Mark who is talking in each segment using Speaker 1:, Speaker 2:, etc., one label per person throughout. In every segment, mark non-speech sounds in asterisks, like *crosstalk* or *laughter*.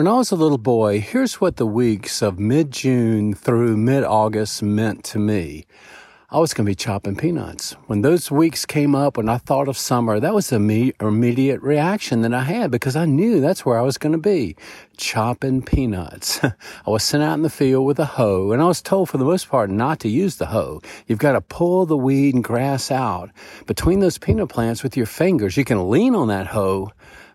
Speaker 1: When I was a little boy, here's what the weeks of mid June through mid August meant to me. I was going to be chopping peanuts. When those weeks came up, when I thought of summer, that was the immediate reaction that I had because I knew that's where I was going to be chopping peanuts. *laughs* I was sent out in the field with a hoe, and I was told for the most part not to use the hoe. You've got to pull the weed and grass out between those peanut plants with your fingers. You can lean on that hoe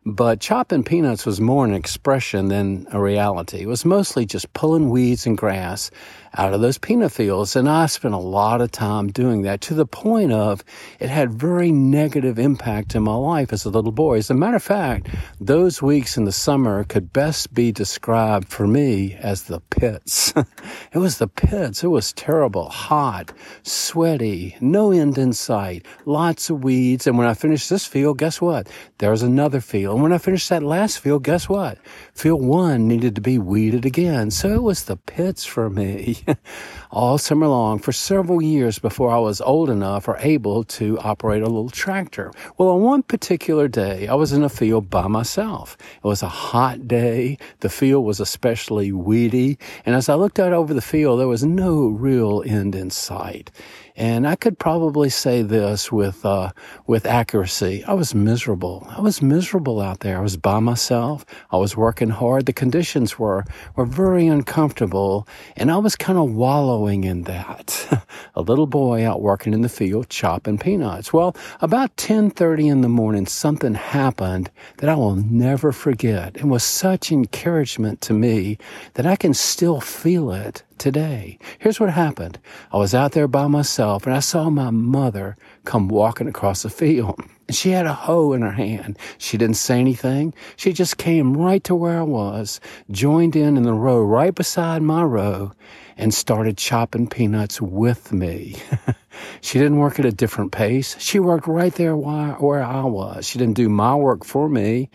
Speaker 1: but chopping peanuts was more an expression than a reality. It was mostly just pulling weeds and grass out of those peanut fields. And I spent a lot of time doing that to the point of it had very negative impact in my life as a little boy. As a matter of fact, those weeks in the summer could best be described for me as the pits. *laughs* it was the pits. It was terrible, hot, sweaty, no end in sight, lots of weeds. And when I finished this field, guess what? There was another field. And when I finished that last field, guess what? Field one needed to be weeded again. So it was the pits for me *laughs* all summer long for several years before I was old enough or able to operate a little tractor. Well, on one particular day, I was in a field by myself. It was a hot day. The field was especially weedy. And as I looked out over the field, there was no real end in sight. And I could probably say this with, uh, with accuracy. I was miserable. I was miserable out there. I was by myself. I was working hard. The conditions were, were very uncomfortable. And I was kind of wallowing in that. *laughs* a little boy out working in the field chopping peanuts. Well, about 1030 in the morning, something happened that I will never forget. It was such encouragement to me that I can still feel it today. Here's what happened. I was out there by myself and I saw my mother come walking across the field. And she had a hoe in her hand. She didn't say anything. She just came right to where I was, joined in in the row right beside my row, and started chopping peanuts with me. *laughs* she didn't work at a different pace. She worked right there where I was. She didn't do my work for me.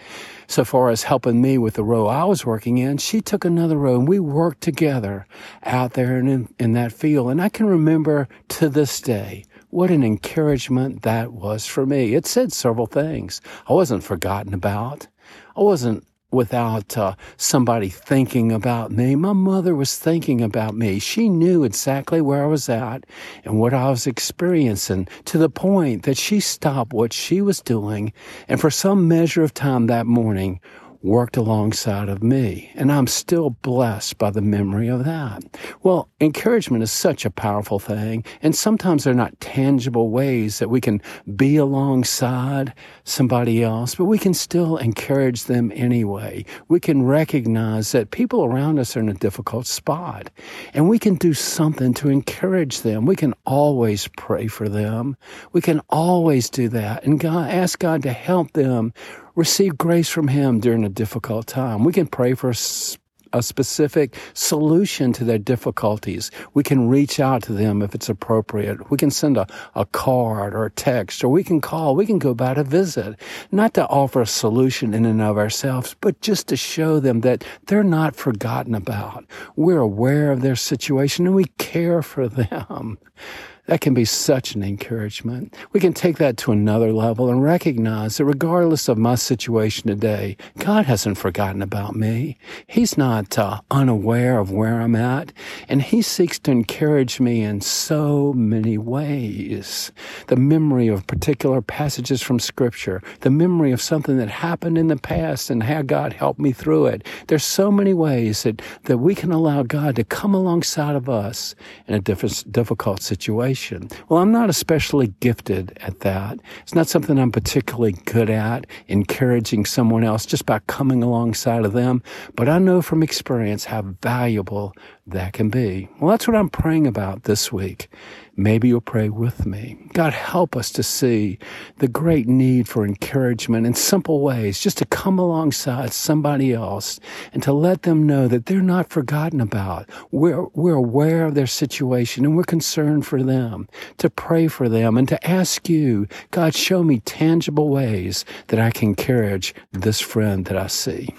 Speaker 1: So far as helping me with the row I was working in, she took another row and we worked together out there in, in that field. And I can remember to this day what an encouragement that was for me. It said several things. I wasn't forgotten about. I wasn't without uh, somebody thinking about me. My mother was thinking about me. She knew exactly where I was at and what I was experiencing to the point that she stopped what she was doing and for some measure of time that morning worked alongside of me. And I'm still blessed by the memory of that. Well, encouragement is such a powerful thing. And sometimes they're not tangible ways that we can be alongside somebody else, but we can still encourage them anyway. We can recognize that people around us are in a difficult spot and we can do something to encourage them. We can always pray for them. We can always do that and God, ask God to help them receive grace from Him during a difficult time. We can pray for a specific solution to their difficulties. We can reach out to them if it's appropriate. We can send a, a card or a text, or we can call. We can go by to visit. Not to offer a solution in and of ourselves, but just to show them that they're not forgotten about. We're aware of their situation and we care for them. That can be such an encouragement. We can take that to another level and recognize that regardless of my situation today, God hasn't forgotten about me. He's not uh, unaware of where I'm at, and He seeks to encourage me in so many ways. The memory of particular passages from Scripture, the memory of something that happened in the past and how God helped me through it. There's so many ways that, that we can allow God to come alongside of us in a difficult situation. Well, I'm not especially gifted at that. It's not something I'm particularly good at, encouraging someone else just by coming alongside of them. But I know from experience how valuable that can be. Well, that's what I'm praying about this week. Maybe you'll pray with me. God, help us to see the great need for encouragement in simple ways, just to come alongside somebody else and to let them know that they're not forgotten about. We're, we're aware of their situation and we're concerned for them, to pray for them and to ask you, God, show me tangible ways that I can encourage this friend that I see.